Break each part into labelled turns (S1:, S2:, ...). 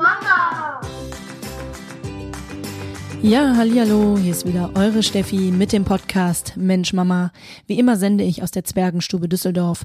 S1: Mama.
S2: Ja, hallo, hier ist wieder eure Steffi mit dem Podcast Mensch Mama. Wie immer sende ich aus der Zwergenstube Düsseldorf.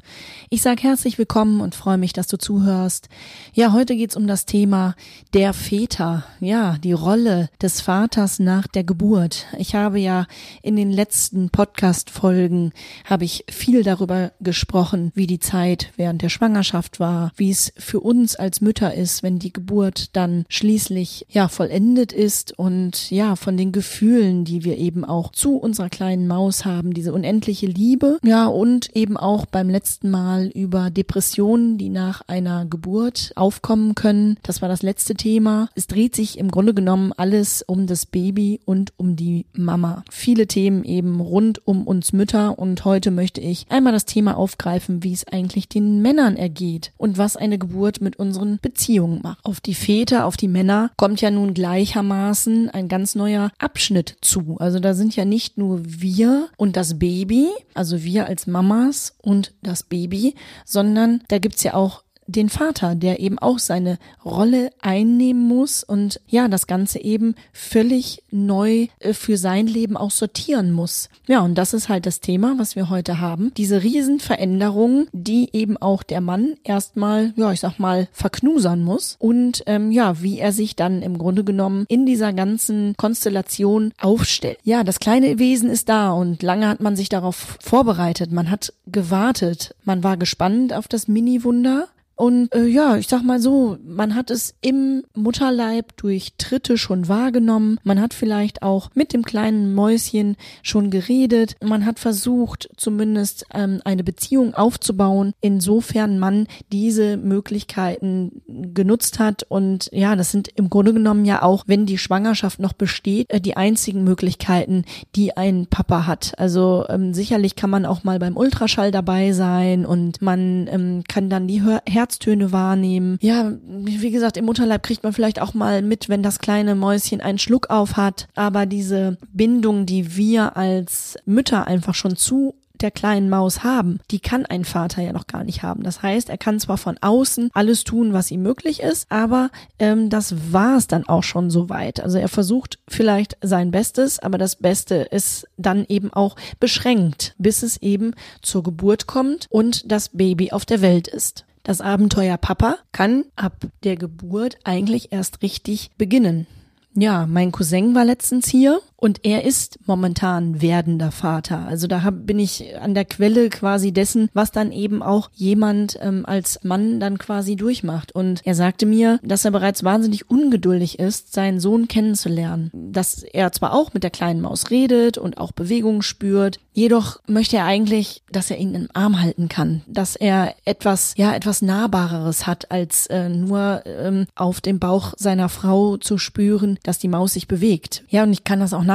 S2: Ich sage herzlich willkommen und freue mich, dass du zuhörst. Ja, heute geht's um das Thema der Väter. Ja, die Rolle des Vaters nach der Geburt. Ich habe ja in den letzten Podcast-Folgen habe ich viel darüber gesprochen, wie die Zeit während der Schwangerschaft war, wie es für uns als Mütter ist, wenn die Geburt dann schließlich ja vollendet ist und ja ja, von den Gefühlen, die wir eben auch zu unserer kleinen Maus haben, diese unendliche Liebe. Ja, und eben auch beim letzten Mal über Depressionen, die nach einer Geburt aufkommen können. Das war das letzte Thema. Es dreht sich im Grunde genommen alles um das Baby und um die Mama. Viele Themen eben rund um uns Mütter und heute möchte ich einmal das Thema aufgreifen, wie es eigentlich den Männern ergeht und was eine Geburt mit unseren Beziehungen macht. Auf die Väter, auf die Männer kommt ja nun gleichermaßen ein ganz neuer Abschnitt zu. Also da sind ja nicht nur wir und das Baby, also wir als Mamas und das Baby, sondern da gibt's ja auch den Vater, der eben auch seine Rolle einnehmen muss und ja, das Ganze eben völlig neu äh, für sein Leben auch sortieren muss. Ja, und das ist halt das Thema, was wir heute haben. Diese Riesenveränderungen, die eben auch der Mann erstmal, ja, ich sag mal, verknusern muss und ähm, ja, wie er sich dann im Grunde genommen in dieser ganzen Konstellation aufstellt. Ja, das kleine Wesen ist da und lange hat man sich darauf vorbereitet. Man hat gewartet. Man war gespannt auf das Mini-Wunder und äh, ja, ich sag mal so, man hat es im Mutterleib durch Tritte schon wahrgenommen. Man hat vielleicht auch mit dem kleinen Mäuschen schon geredet. Man hat versucht, zumindest ähm, eine Beziehung aufzubauen, insofern man diese Möglichkeiten genutzt hat. Und ja, das sind im Grunde genommen ja auch, wenn die Schwangerschaft noch besteht, äh, die einzigen Möglichkeiten, die ein Papa hat. Also ähm, sicherlich kann man auch mal beim Ultraschall dabei sein und man ähm, kann dann die Hör Herztöne wahrnehmen. Ja, wie gesagt, im Mutterleib kriegt man vielleicht auch mal mit, wenn das kleine Mäuschen einen Schluck auf hat. Aber diese Bindung, die wir als Mütter einfach schon zu der kleinen Maus haben, die kann ein Vater ja noch gar nicht haben. Das heißt, er kann zwar von außen alles tun, was ihm möglich ist, aber ähm, das war es dann auch schon so weit. Also er versucht vielleicht sein Bestes, aber das Beste ist dann eben auch beschränkt, bis es eben zur Geburt kommt und das Baby auf der Welt ist. Das Abenteuer Papa kann ab der Geburt eigentlich erst richtig beginnen. Ja, mein Cousin war letztens hier und er ist momentan werdender Vater. Also da hab, bin ich an der Quelle quasi dessen, was dann eben auch jemand ähm, als Mann dann quasi durchmacht. Und er sagte mir, dass er bereits wahnsinnig ungeduldig ist, seinen Sohn kennenzulernen. Dass er zwar auch mit der kleinen Maus redet und auch Bewegungen spürt, jedoch möchte er eigentlich, dass er ihn im Arm halten kann, dass er etwas, ja, etwas Nahbareres hat, als äh, nur ähm, auf dem Bauch seiner Frau zu spüren, dass die Maus sich bewegt. Ja, und ich kann das auch nachvollziehen.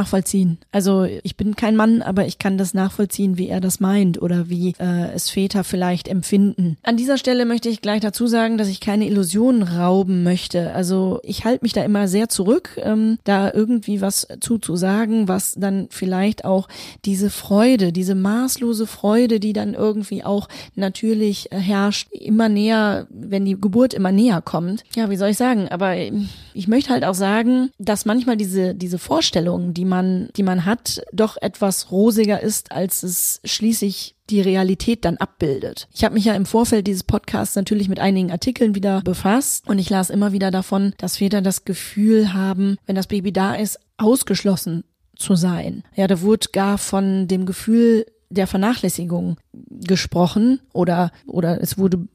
S2: Also ich bin kein Mann, aber ich kann das nachvollziehen, wie er das meint oder wie äh, es Väter vielleicht empfinden. An dieser Stelle möchte ich gleich dazu sagen, dass ich keine Illusionen rauben möchte. Also ich halte mich da immer sehr zurück, ähm, da irgendwie was zuzusagen, was dann vielleicht auch diese Freude, diese maßlose Freude, die dann irgendwie auch natürlich herrscht, immer näher, wenn die Geburt immer näher kommt. Ja, wie soll ich sagen? Aber ich möchte halt auch sagen, dass manchmal diese, diese Vorstellungen, die man, die man hat, doch etwas rosiger ist, als es schließlich die Realität dann abbildet. Ich habe mich ja im Vorfeld dieses Podcasts natürlich mit einigen Artikeln wieder befasst und ich las immer wieder davon, dass Väter das Gefühl haben, wenn das Baby da ist, ausgeschlossen zu sein. Ja, da wurde gar von dem Gefühl der Vernachlässigung gesprochen oder oder es wurde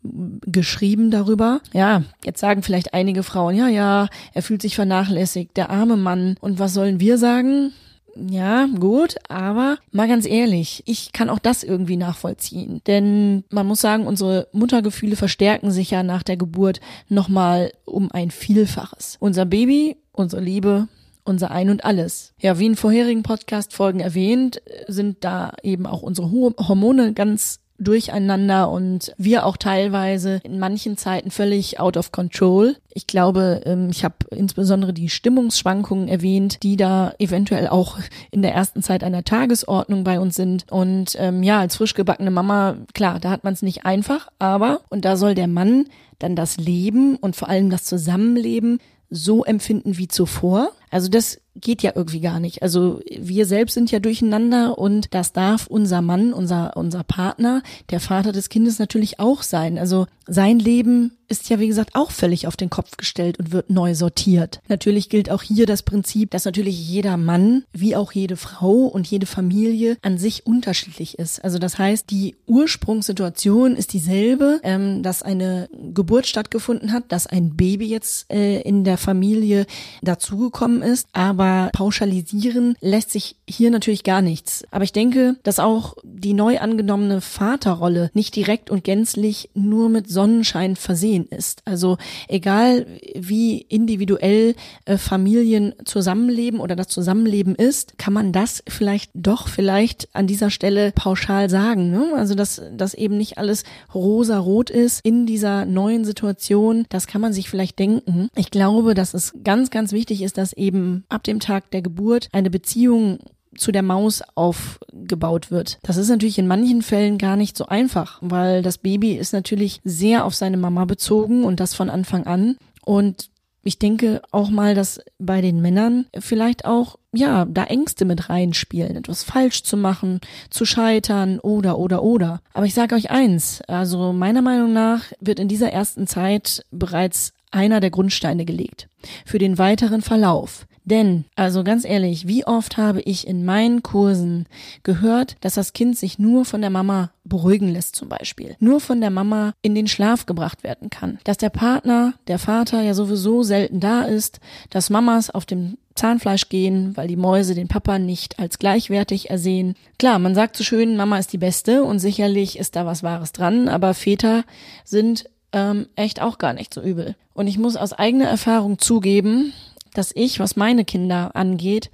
S2: geschrieben darüber. Ja, jetzt sagen vielleicht einige Frauen, ja, ja, er fühlt sich vernachlässigt, der arme Mann. Und was sollen wir sagen? Ja, gut, aber mal ganz ehrlich, ich kann auch das irgendwie nachvollziehen. Denn man muss sagen, unsere Muttergefühle verstärken sich ja nach der Geburt nochmal um ein Vielfaches. Unser Baby, unsere Liebe, unser Ein und Alles. Ja, wie in vorherigen Podcast-Folgen erwähnt, sind da eben auch unsere Hormone ganz durcheinander und wir auch teilweise in manchen Zeiten völlig out of control. Ich glaube, ähm, ich habe insbesondere die Stimmungsschwankungen erwähnt, die da eventuell auch in der ersten Zeit einer Tagesordnung bei uns sind. Und ähm, ja, als frisch gebackene Mama, klar, da hat man es nicht einfach, aber, und da soll der Mann dann das Leben und vor allem das Zusammenleben so empfinden wie zuvor. Also das geht ja irgendwie gar nicht. Also wir selbst sind ja durcheinander und das darf unser Mann, unser, unser Partner, der Vater des Kindes natürlich auch sein. Also sein Leben ist ja, wie gesagt, auch völlig auf den Kopf gestellt und wird neu sortiert. Natürlich gilt auch hier das Prinzip, dass natürlich jeder Mann, wie auch jede Frau und jede Familie an sich unterschiedlich ist. Also das heißt, die Ursprungssituation ist dieselbe, ähm, dass eine Geburt stattgefunden hat, dass ein Baby jetzt äh, in der Familie dazugekommen ist, aber pauschalisieren lässt sich hier natürlich gar nichts. Aber ich denke, dass auch die neu angenommene Vaterrolle nicht direkt und gänzlich nur mit Sonnenschein versehen ist. Also egal wie individuell äh, Familien zusammenleben oder das Zusammenleben ist, kann man das vielleicht doch vielleicht an dieser Stelle pauschal sagen. Ne? Also dass dass eben nicht alles rosa-rot ist in dieser neuen Situation. Das kann man sich vielleicht denken. Ich glaube, dass es ganz, ganz wichtig ist, dass eben ab dem Tag der Geburt eine Beziehung zu der Maus aufgebaut wird. Das ist natürlich in manchen Fällen gar nicht so einfach, weil das Baby ist natürlich sehr auf seine Mama bezogen und das von Anfang an. Und ich denke auch mal, dass bei den Männern vielleicht auch, ja, da Ängste mit reinspielen, etwas falsch zu machen, zu scheitern oder, oder, oder. Aber ich sage euch eins, also meiner Meinung nach wird in dieser ersten Zeit bereits einer der Grundsteine gelegt für den weiteren Verlauf. Denn, also ganz ehrlich, wie oft habe ich in meinen Kursen gehört, dass das Kind sich nur von der Mama beruhigen lässt zum Beispiel, nur von der Mama in den Schlaf gebracht werden kann, dass der Partner, der Vater ja sowieso selten da ist, dass Mamas auf dem Zahnfleisch gehen, weil die Mäuse den Papa nicht als gleichwertig ersehen. Klar, man sagt so schön, Mama ist die Beste und sicherlich ist da was Wahres dran, aber Väter sind ähm, echt auch gar nicht so übel. Und ich muss aus eigener Erfahrung zugeben, dass ich, was meine Kinder angeht,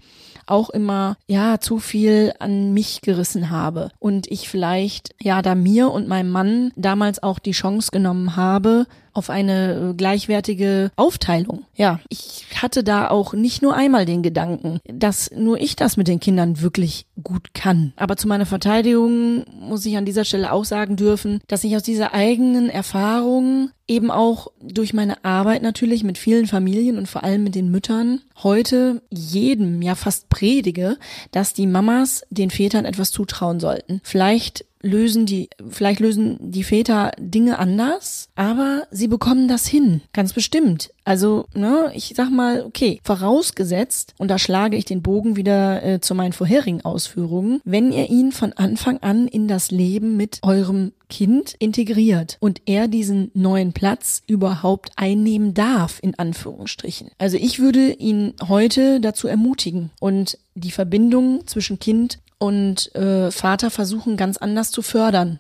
S2: auch immer ja zu viel an mich gerissen habe und ich vielleicht ja da mir und meinem Mann damals auch die Chance genommen habe, auf eine äh, gleichwertige Aufteilung. Ja, ich hatte da auch nicht nur einmal den Gedanken, dass nur ich das mit den Kindern wirklich gut kann. Aber zu meiner Verteidigung muss ich an dieser Stelle auch sagen dürfen, dass ich aus dieser eigenen Erfahrung eben auch durch meine Arbeit natürlich mit vielen Familien und vor allem mit den Müttern heute jedem ja fast predige, dass die Mamas den Vätern etwas zutrauen sollten. Vielleicht lösen die, vielleicht lösen die Väter Dinge anders, aber sie bekommen das hin, ganz bestimmt. Also, ne, ich sag mal, okay, vorausgesetzt, und da schlage ich den Bogen wieder äh, zu meinen vorherigen Ausführungen, wenn ihr ihn von Anfang an in das Leben mit eurem Kind integriert und er diesen neuen Platz überhaupt einnehmen darf, in Anführungsstrichen. Also ich würde ihn heute dazu ermutigen und die Verbindung zwischen Kind und äh, Vater versuchen ganz anders zu fördern.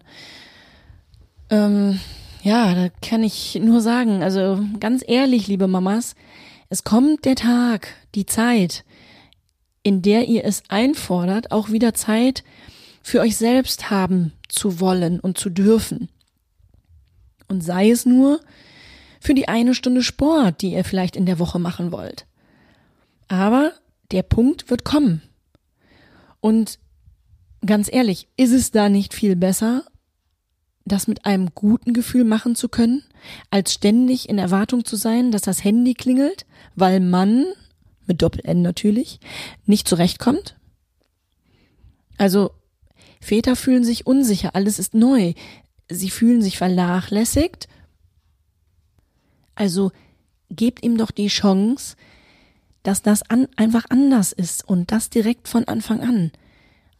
S2: Ähm, ja, da kann ich nur sagen, also ganz ehrlich, liebe Mamas, es kommt der Tag, die Zeit, in der ihr es einfordert, auch wieder Zeit für euch selbst haben zu wollen und zu dürfen. Und sei es nur für die eine Stunde Sport, die ihr vielleicht in der Woche machen wollt. Aber der Punkt wird kommen. Und ganz ehrlich, ist es da nicht viel besser, das mit einem guten Gefühl machen zu können, als ständig in Erwartung zu sein, dass das Handy klingelt, weil man, mit Doppel-N natürlich, nicht zurechtkommt? Also, Väter fühlen sich unsicher, alles ist neu, sie fühlen sich vernachlässigt. Also, gebt ihm doch die Chance, dass das an, einfach anders ist und das direkt von Anfang an.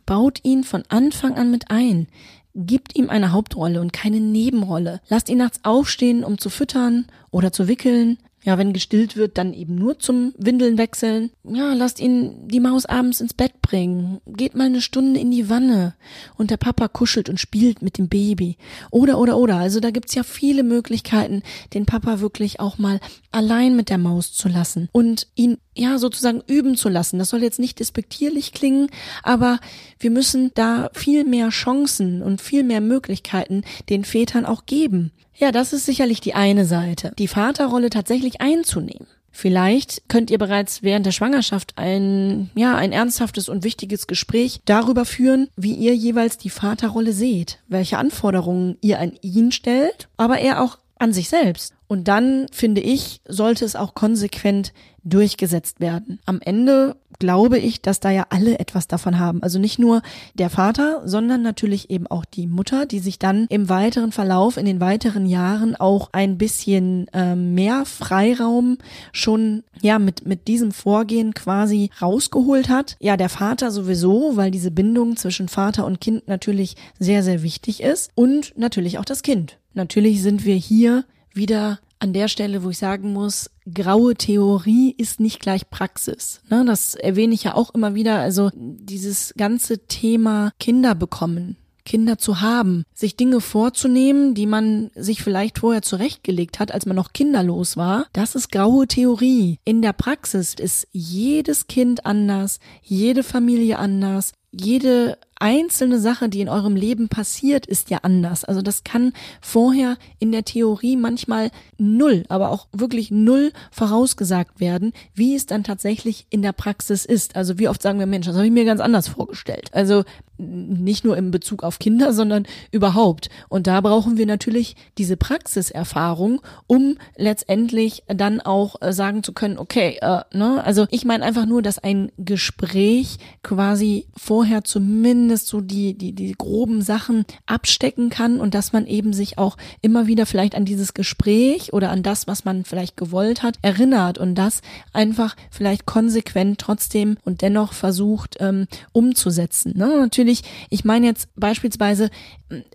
S2: Baut ihn von Anfang an mit ein. Gibt ihm eine Hauptrolle und keine Nebenrolle. Lasst ihn nachts aufstehen, um zu füttern oder zu wickeln. Ja, wenn gestillt wird, dann eben nur zum Windeln wechseln. Ja, lasst ihn die Maus abends ins Bett bringen. Geht mal eine Stunde in die Wanne und der Papa kuschelt und spielt mit dem Baby. Oder, oder, oder. Also da gibt's ja viele Möglichkeiten, den Papa wirklich auch mal allein mit der Maus zu lassen und ihn ja sozusagen üben zu lassen. Das soll jetzt nicht despektierlich klingen, aber wir müssen da viel mehr Chancen und viel mehr Möglichkeiten den Vätern auch geben. Ja, das ist sicherlich die eine Seite, die Vaterrolle tatsächlich einzunehmen. Vielleicht könnt ihr bereits während der Schwangerschaft ein, ja, ein ernsthaftes und wichtiges Gespräch darüber führen, wie ihr jeweils die Vaterrolle seht, welche Anforderungen ihr an ihn stellt, aber er auch an sich selbst Und dann, finde ich, sollte es auch konsequent durchgesetzt werden. Am Ende glaube ich, dass da ja alle etwas davon haben. Also nicht nur der Vater, sondern natürlich eben auch die Mutter, die sich dann im weiteren Verlauf, in den weiteren Jahren auch ein bisschen äh, mehr Freiraum schon ja mit, mit diesem Vorgehen quasi rausgeholt hat. Ja, der Vater sowieso, weil diese Bindung zwischen Vater und Kind natürlich sehr, sehr wichtig ist. Und natürlich auch das Kind. Natürlich sind wir hier wieder an der Stelle, wo ich sagen muss, graue Theorie ist nicht gleich Praxis. Ne, das erwähne ich ja auch immer wieder. Also dieses ganze Thema Kinder bekommen, Kinder zu haben, sich Dinge vorzunehmen, die man sich vielleicht vorher zurechtgelegt hat, als man noch kinderlos war, das ist graue Theorie. In der Praxis ist jedes Kind anders, jede Familie anders, jede einzelne Sache, die in eurem Leben passiert, ist ja anders. Also das kann vorher in der Theorie manchmal null, aber auch wirklich null vorausgesagt werden, wie es dann tatsächlich in der Praxis ist. Also wie oft sagen wir, Mensch, das habe ich mir ganz anders vorgestellt. Also nicht nur im Bezug auf Kinder, sondern überhaupt. Und da brauchen wir natürlich diese Praxiserfahrung, um letztendlich dann auch äh, sagen zu können, okay, äh, ne, also ich meine einfach nur, dass ein Gespräch quasi vorher zumindest so die, die, die groben Sachen abstecken kann und dass man eben sich auch immer wieder vielleicht an dieses Gespräch oder an das, was man vielleicht gewollt hat, erinnert und das einfach vielleicht konsequent trotzdem und dennoch versucht ähm, umzusetzen. Ne? Natürlich, ich meine jetzt beispielsweise,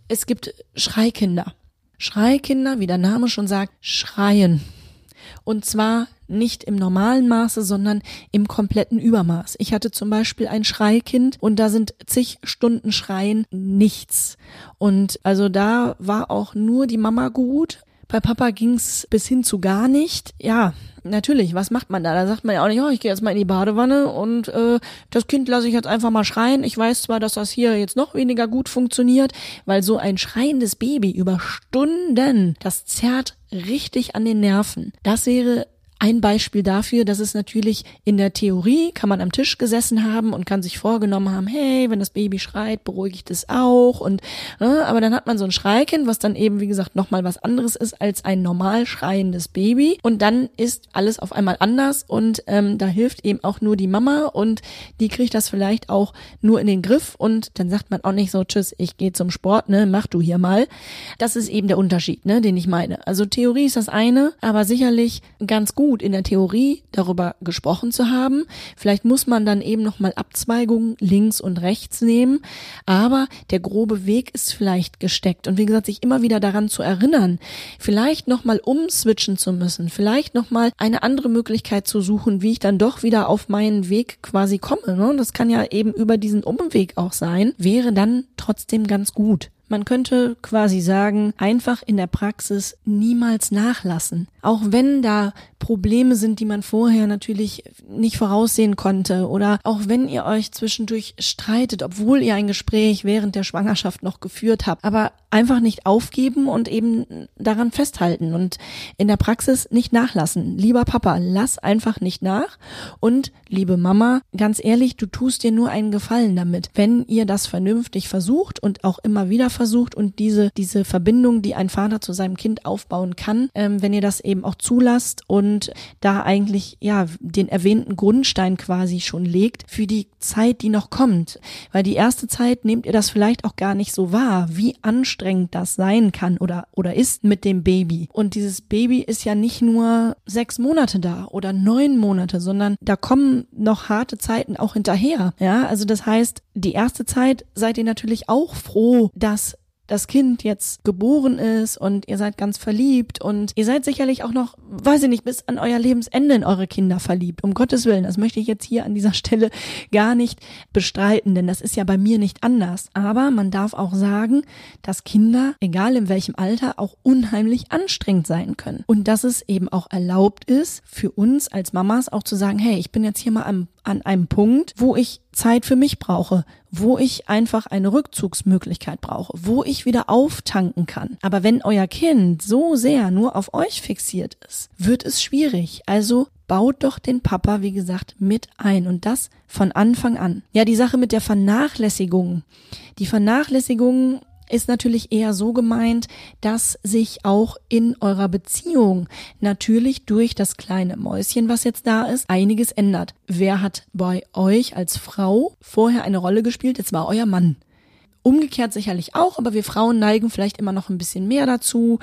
S2: es gibt Schreikinder. Schreikinder, wie der Name schon sagt, schreien. Und zwar nicht im normalen Maße, sondern im kompletten Übermaß. Ich hatte zum Beispiel ein Schreikind und da sind zig Stunden Schreien nichts. Und also da war auch nur die Mama gut. Bei Papa ging's bis hin zu gar nicht. Ja, natürlich, was macht man da? Da sagt man ja auch nicht, oh, ich gehe jetzt mal in die Badewanne und äh, das Kind lasse ich jetzt einfach mal schreien. Ich weiß zwar, dass das hier jetzt noch weniger gut funktioniert, weil so ein schreiendes Baby über Stunden, das zerrt richtig an den Nerven. Das wäre ein Beispiel dafür, dass es natürlich in der Theorie kann man am Tisch gesessen haben und kann sich vorgenommen haben, hey, wenn das Baby schreit, beruhige ich das auch und ne, aber dann hat man so ein Schreikind, was dann eben wie gesagt nochmal was anderes ist als ein normal schreiendes Baby und dann ist alles auf einmal anders und ähm, da hilft eben auch nur die Mama und die kriegt das vielleicht auch nur in den Griff und dann sagt man auch nicht so, tschüss, ich gehe zum Sport, ne, mach du hier mal. Das ist eben der Unterschied, ne, den ich meine. Also Theorie ist das eine, aber sicherlich ganz gut gut in der Theorie darüber gesprochen zu haben. Vielleicht muss man dann eben nochmal Abzweigungen links und rechts nehmen, aber der grobe Weg ist vielleicht gesteckt. Und wie gesagt, sich immer wieder daran zu erinnern, vielleicht nochmal umswitchen zu müssen, vielleicht nochmal eine andere Möglichkeit zu suchen, wie ich dann doch wieder auf meinen Weg quasi komme. Ne? Das kann ja eben über diesen Umweg auch sein, wäre dann trotzdem ganz gut. Man könnte quasi sagen, einfach in der Praxis niemals nachlassen. Auch wenn da Probleme sind, die man vorher natürlich nicht voraussehen konnte oder auch wenn ihr euch zwischendurch streitet, obwohl ihr ein Gespräch während der Schwangerschaft noch geführt habt, aber einfach nicht aufgeben und eben daran festhalten und in der Praxis nicht nachlassen. Lieber Papa, lass einfach nicht nach. Und liebe Mama, ganz ehrlich, du tust dir nur einen Gefallen damit, wenn ihr das vernünftig versucht und auch immer wieder versucht und diese, diese Verbindung, die ein Vater zu seinem Kind aufbauen kann, ähm, wenn ihr das eben auch zulasst und da eigentlich, ja, den erwähnten Grundstein quasi schon legt für die Zeit, die noch kommt. Weil die erste Zeit nehmt ihr das vielleicht auch gar nicht so wahr, wie anstrengend das sein kann oder, oder ist mit dem Baby. Und dieses Baby ist ja nicht nur sechs Monate da oder neun Monate, sondern da kommen noch harte Zeiten auch hinterher. Ja, also das heißt, die erste Zeit seid ihr natürlich auch froh, dass das Kind jetzt geboren ist und ihr seid ganz verliebt und ihr seid sicherlich auch noch, weiß ich nicht, bis an euer Lebensende in eure Kinder verliebt. Um Gottes Willen, das möchte ich jetzt hier an dieser Stelle gar nicht bestreiten, denn das ist ja bei mir nicht anders. Aber man darf auch sagen, dass Kinder, egal in welchem Alter, auch unheimlich anstrengend sein können. Und dass es eben auch erlaubt ist, für uns als Mamas auch zu sagen, hey, ich bin jetzt hier mal am an einem Punkt, wo ich Zeit für mich brauche, wo ich einfach eine Rückzugsmöglichkeit brauche, wo ich wieder auftanken kann. Aber wenn euer Kind so sehr nur auf euch fixiert ist, wird es schwierig. Also baut doch den Papa, wie gesagt, mit ein und das von Anfang an. Ja, die Sache mit der Vernachlässigung. Die Vernachlässigung ist natürlich eher so gemeint, dass sich auch in eurer Beziehung natürlich durch das kleine Mäuschen, was jetzt da ist, einiges ändert. Wer hat bei euch als Frau vorher eine Rolle gespielt? Jetzt war euer Mann. Umgekehrt sicherlich auch, aber wir Frauen neigen vielleicht immer noch ein bisschen mehr dazu,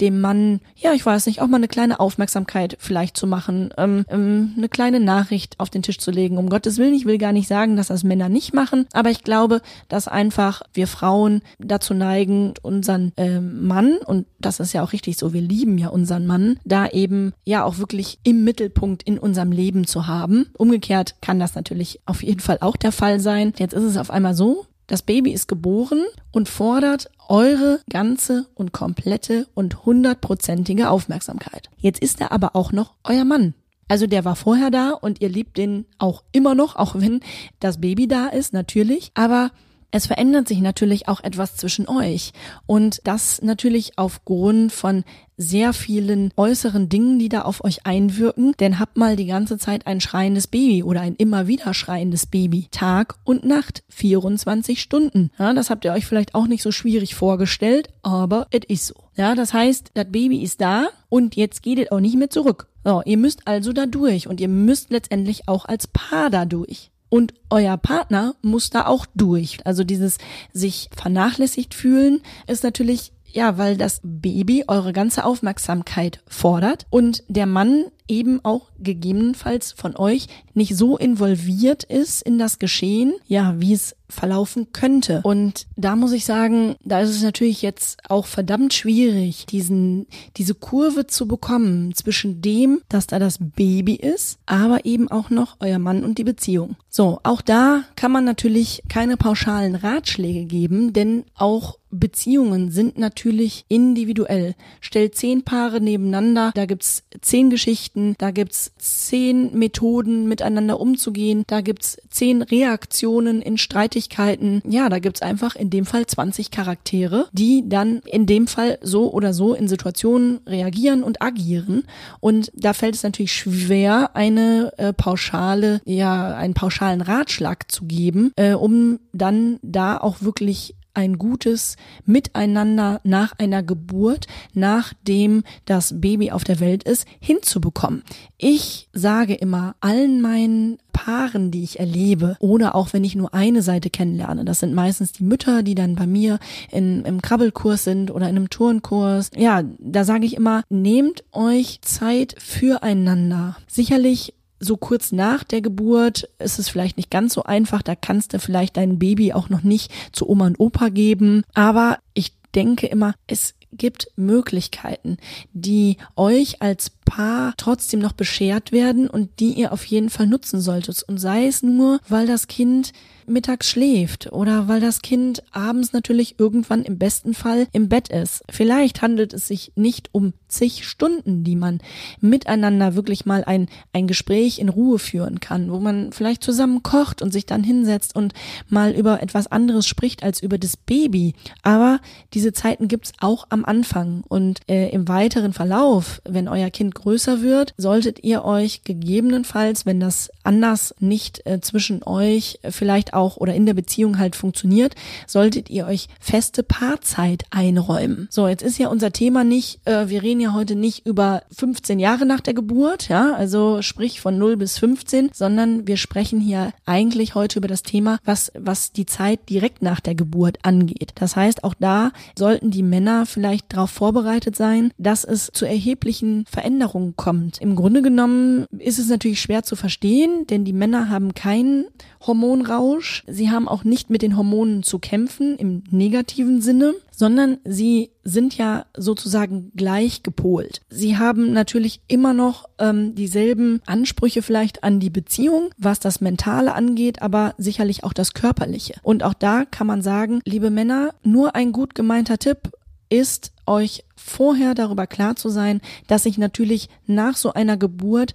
S2: dem Mann, ja, ich weiß nicht, auch mal eine kleine Aufmerksamkeit vielleicht zu machen, ähm, ähm, eine kleine Nachricht auf den Tisch zu legen. Um Gottes Willen, ich will gar nicht sagen, dass das Männer nicht machen, aber ich glaube, dass einfach wir Frauen dazu neigen, unseren ähm, Mann, und das ist ja auch richtig so, wir lieben ja unseren Mann, da eben ja auch wirklich im Mittelpunkt in unserem Leben zu haben. Umgekehrt kann das natürlich auf jeden Fall auch der Fall sein. Jetzt ist es auf einmal so, das Baby ist geboren und fordert eure ganze und komplette und hundertprozentige Aufmerksamkeit. Jetzt ist er aber auch noch euer Mann. Also der war vorher da und ihr liebt den auch immer noch, auch wenn das Baby da ist, natürlich. Aber es verändert sich natürlich auch etwas zwischen euch und das natürlich aufgrund von sehr vielen äußeren Dingen, die da auf euch einwirken, denn habt mal die ganze Zeit ein schreiendes Baby oder ein immer wieder schreiendes Baby. Tag und Nacht, 24 Stunden. Ja, das habt ihr euch vielleicht auch nicht so schwierig vorgestellt, aber es ist so. Ja, das heißt, das Baby ist da und jetzt geht es auch nicht mehr zurück. So, ihr müsst also da durch und ihr müsst letztendlich auch als Paar da durch. Und euer Partner muss da auch durch. Also dieses sich vernachlässigt fühlen ist natürlich ja, weil das Baby eure ganze Aufmerksamkeit fordert und der Mann eben auch gegebenenfalls von euch nicht so involviert ist in das Geschehen, ja, wie es verlaufen könnte. Und da muss ich sagen, da ist es natürlich jetzt auch verdammt schwierig, diesen, diese Kurve zu bekommen zwischen dem, dass da das Baby ist, aber eben auch noch euer Mann und die Beziehung. So, auch da kann man natürlich keine pauschalen Ratschläge geben, denn auch Beziehungen sind natürlich individuell. Stellt zehn Paare nebeneinander, da gibt's zehn Geschichten, da gibt's zehn Methoden, miteinander umzugehen, da gibt's zehn Reaktionen in Streitigkeiten. Ja, da gibt's einfach in dem Fall 20 Charaktere, die dann in dem Fall so oder so in Situationen reagieren und agieren. Und da fällt es natürlich schwer, eine äh, pauschale, ja, einen pauschalen Ratschlag zu geben, äh, um dann da auch wirklich ein gutes Miteinander nach einer Geburt, nachdem das Baby auf der Welt ist, hinzubekommen. Ich sage immer allen meinen Paaren, die ich erlebe, oder auch wenn ich nur eine Seite kennenlerne, das sind meistens die Mütter, die dann bei mir in, im Krabbelkurs sind oder in einem Turnkurs. Ja, da sage ich immer, nehmt euch Zeit füreinander. Sicherlich so kurz nach der Geburt ist es vielleicht nicht ganz so einfach. Da kannst du vielleicht dein Baby auch noch nicht zu Oma und Opa geben. Aber ich denke immer, es gibt Möglichkeiten, die euch als Paar trotzdem noch beschert werden und die ihr auf jeden Fall nutzen solltet. Und sei es nur, weil das Kind mittags schläft oder weil das Kind abends natürlich irgendwann im besten Fall im Bett ist. Vielleicht handelt es sich nicht um zig Stunden, die man miteinander wirklich mal ein, ein Gespräch in Ruhe führen kann, wo man vielleicht zusammen kocht und sich dann hinsetzt und mal über etwas anderes spricht als über das Baby. Aber diese Zeiten gibt's auch am Anfang und äh, im weiteren Verlauf, wenn euer Kind größer wird, solltet ihr euch gegebenenfalls, wenn das anders nicht äh, zwischen euch vielleicht auch oder in der Beziehung halt funktioniert, solltet ihr euch feste Paarzeit einräumen. So, jetzt ist ja unser Thema nicht, äh, wir reden ja heute nicht über 15 Jahre nach der Geburt, ja, also sprich von 0 bis 15, sondern wir sprechen hier eigentlich heute über das Thema, was, was die Zeit direkt nach der Geburt angeht. Das heißt, auch da sollten die Männer vielleicht darauf vorbereitet sein, dass es zu erheblichen Veränderungen kommt. Im Grunde genommen ist es natürlich schwer zu verstehen, denn die Männer haben keinen Hormonrausch. Sie haben auch nicht mit den Hormonen zu kämpfen im negativen Sinne, sondern sie sind ja sozusagen gleich gepolt. Sie haben natürlich immer noch ähm, dieselben Ansprüche vielleicht an die Beziehung, was das Mentale angeht, aber sicherlich auch das Körperliche. Und auch da kann man sagen, liebe Männer, nur ein gut gemeinter Tipp ist euch vorher darüber klar zu sein, dass sich natürlich nach so einer Geburt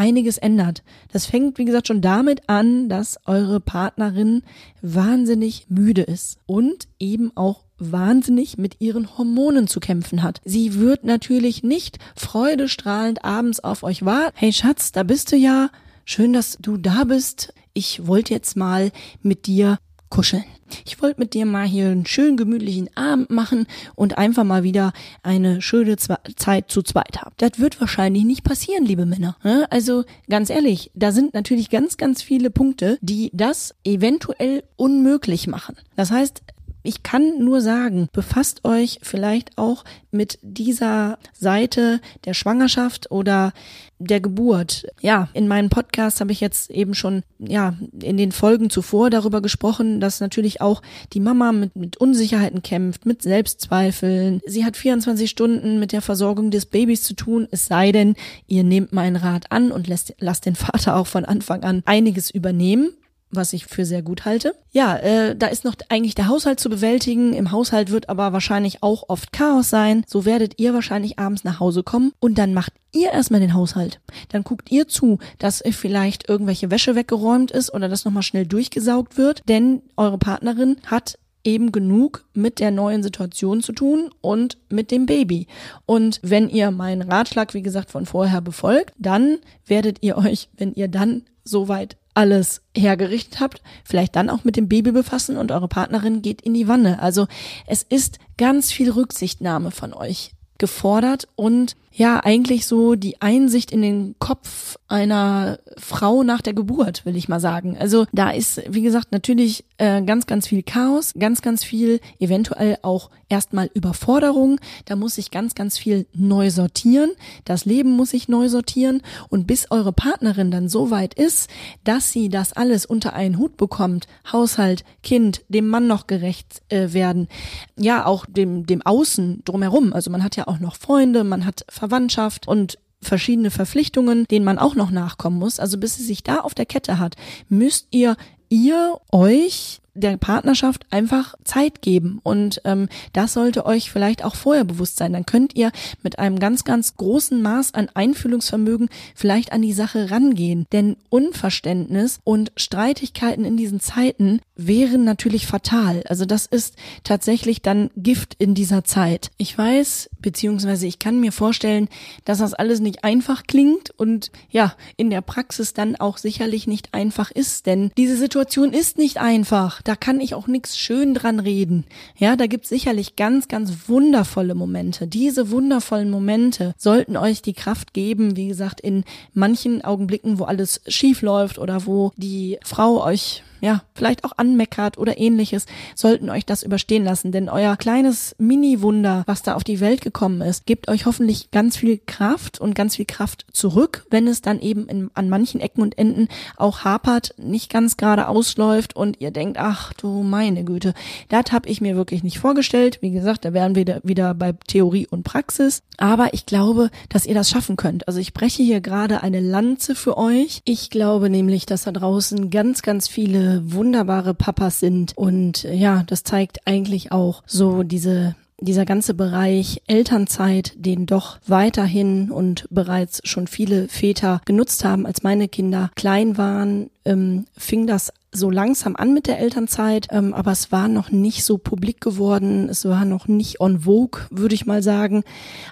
S2: einiges ändert. Das fängt, wie gesagt, schon damit an, dass eure Partnerin wahnsinnig müde ist und eben auch wahnsinnig mit ihren Hormonen zu kämpfen hat. Sie wird natürlich nicht freudestrahlend abends auf euch warten. Hey Schatz, da bist du ja. Schön, dass du da bist. Ich wollte jetzt mal mit dir kuscheln. Ich wollte mit dir mal hier einen schönen gemütlichen Abend machen und einfach mal wieder eine schöne Zwe Zeit zu zweit haben. Das wird wahrscheinlich nicht passieren, liebe Männer. Ne? Also ganz ehrlich, da sind natürlich ganz, ganz viele Punkte, die das eventuell unmöglich machen. Das heißt, ich kann nur sagen, befasst euch vielleicht auch mit dieser Seite der Schwangerschaft oder der Geburt. Ja, in meinem Podcast habe ich jetzt eben schon, ja, in den Folgen zuvor darüber gesprochen, dass natürlich auch die Mama mit, mit Unsicherheiten kämpft, mit Selbstzweifeln. Sie hat 24 Stunden mit der Versorgung des Babys zu tun, es sei denn, ihr nehmt meinen Rat an und lässt, lasst den Vater auch von Anfang an einiges übernehmen was ich für sehr gut halte. Ja, äh, da ist noch eigentlich der Haushalt zu bewältigen. Im Haushalt wird aber wahrscheinlich auch oft Chaos sein. So werdet ihr wahrscheinlich abends nach Hause kommen und dann macht ihr erstmal den Haushalt. Dann guckt ihr zu, dass vielleicht irgendwelche Wäsche weggeräumt ist oder dass nochmal schnell durchgesaugt wird, denn eure Partnerin hat eben genug mit der neuen Situation zu tun und mit dem Baby. Und wenn ihr meinen Ratschlag, wie gesagt, von vorher befolgt, dann werdet ihr euch, wenn ihr dann soweit alles hergerichtet habt, vielleicht dann auch mit dem Baby befassen und eure Partnerin geht in die Wanne. Also es ist ganz viel Rücksichtnahme von euch gefordert und ja, eigentlich so die Einsicht in den Kopf einer Frau nach der Geburt, will ich mal sagen. Also da ist, wie gesagt, natürlich äh, ganz, ganz viel Chaos, ganz, ganz viel eventuell auch erstmal Überforderung. Da muss sich ganz, ganz viel neu sortieren. Das Leben muss sich neu sortieren. Und bis eure Partnerin dann so weit ist, dass sie das alles unter einen Hut bekommt, Haushalt, Kind, dem Mann noch gerecht äh, werden, ja, auch dem, dem Außen drumherum. Also man hat ja auch noch Freunde, man hat Verwandtschaft und verschiedene Verpflichtungen, denen man auch noch nachkommen muss. Also bis sie sich da auf der Kette hat, müsst ihr ihr euch der Partnerschaft einfach Zeit geben. Und ähm, das sollte euch vielleicht auch vorher bewusst sein. Dann könnt ihr mit einem ganz, ganz großen Maß an Einfühlungsvermögen vielleicht an die Sache rangehen. Denn Unverständnis und Streitigkeiten in diesen Zeiten wären natürlich fatal. Also das ist tatsächlich dann Gift in dieser Zeit. Ich weiß, beziehungsweise ich kann mir vorstellen, dass das alles nicht einfach klingt und ja, in der Praxis dann auch sicherlich nicht einfach ist. Denn diese Situation ist nicht einfach da kann ich auch nichts schön dran reden. Ja, da gibt's sicherlich ganz, ganz wundervolle Momente. Diese wundervollen Momente sollten euch die Kraft geben, wie gesagt, in manchen Augenblicken, wo alles schief läuft oder wo die Frau euch ja, vielleicht auch anmeckert oder ähnliches, sollten euch das überstehen lassen. Denn euer kleines Mini-Wunder, was da auf die Welt gekommen ist, gibt euch hoffentlich ganz viel Kraft und ganz viel Kraft zurück, wenn es dann eben in, an manchen Ecken und Enden auch hapert, nicht ganz gerade ausläuft und ihr denkt, ach du meine Güte, das habe ich mir wirklich nicht vorgestellt. Wie gesagt, da wären wir wieder bei Theorie und Praxis. Aber ich glaube, dass ihr das schaffen könnt. Also ich breche hier gerade eine Lanze für euch. Ich glaube nämlich, dass da draußen ganz, ganz viele wunderbare Papas sind. Und äh, ja, das zeigt eigentlich auch so diese dieser ganze Bereich Elternzeit, den doch weiterhin und bereits schon viele Väter genutzt haben, als meine Kinder klein waren, ähm, fing das so langsam an mit der Elternzeit, ähm, aber es war noch nicht so publik geworden, es war noch nicht on vogue, würde ich mal sagen.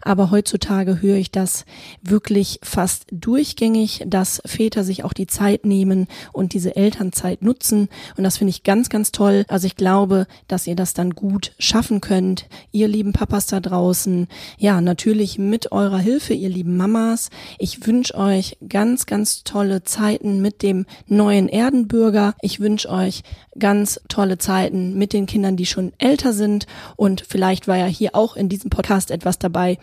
S2: Aber heutzutage höre ich das wirklich fast durchgängig, dass Väter sich auch die Zeit nehmen und diese Elternzeit nutzen. Und das finde ich ganz, ganz toll. Also ich glaube, dass ihr das dann gut schaffen könnt. Ihr lieben Papas da draußen. Ja, natürlich mit eurer Hilfe, ihr lieben Mamas. Ich wünsche euch ganz, ganz tolle Zeiten mit dem neuen Erdenbürger. Ich wünsche euch ganz tolle Zeiten mit den Kindern, die schon älter sind. Und vielleicht war ja hier auch in diesem Podcast etwas dabei,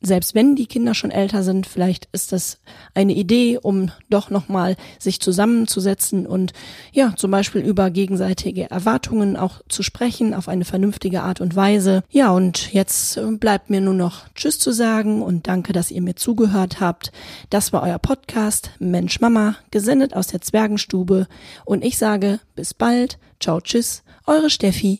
S2: selbst wenn die Kinder schon älter sind, vielleicht ist das eine Idee, um doch nochmal sich zusammenzusetzen und ja, zum Beispiel über gegenseitige Erwartungen auch zu sprechen auf eine vernünftige Art und Weise. Ja, und jetzt bleibt mir nur noch Tschüss zu sagen und danke, dass ihr mir zugehört habt. Das war euer Podcast Mensch Mama, gesendet aus der Zwergenstube und ich sage bis bald. Ciao, tschüss, eure Steffi.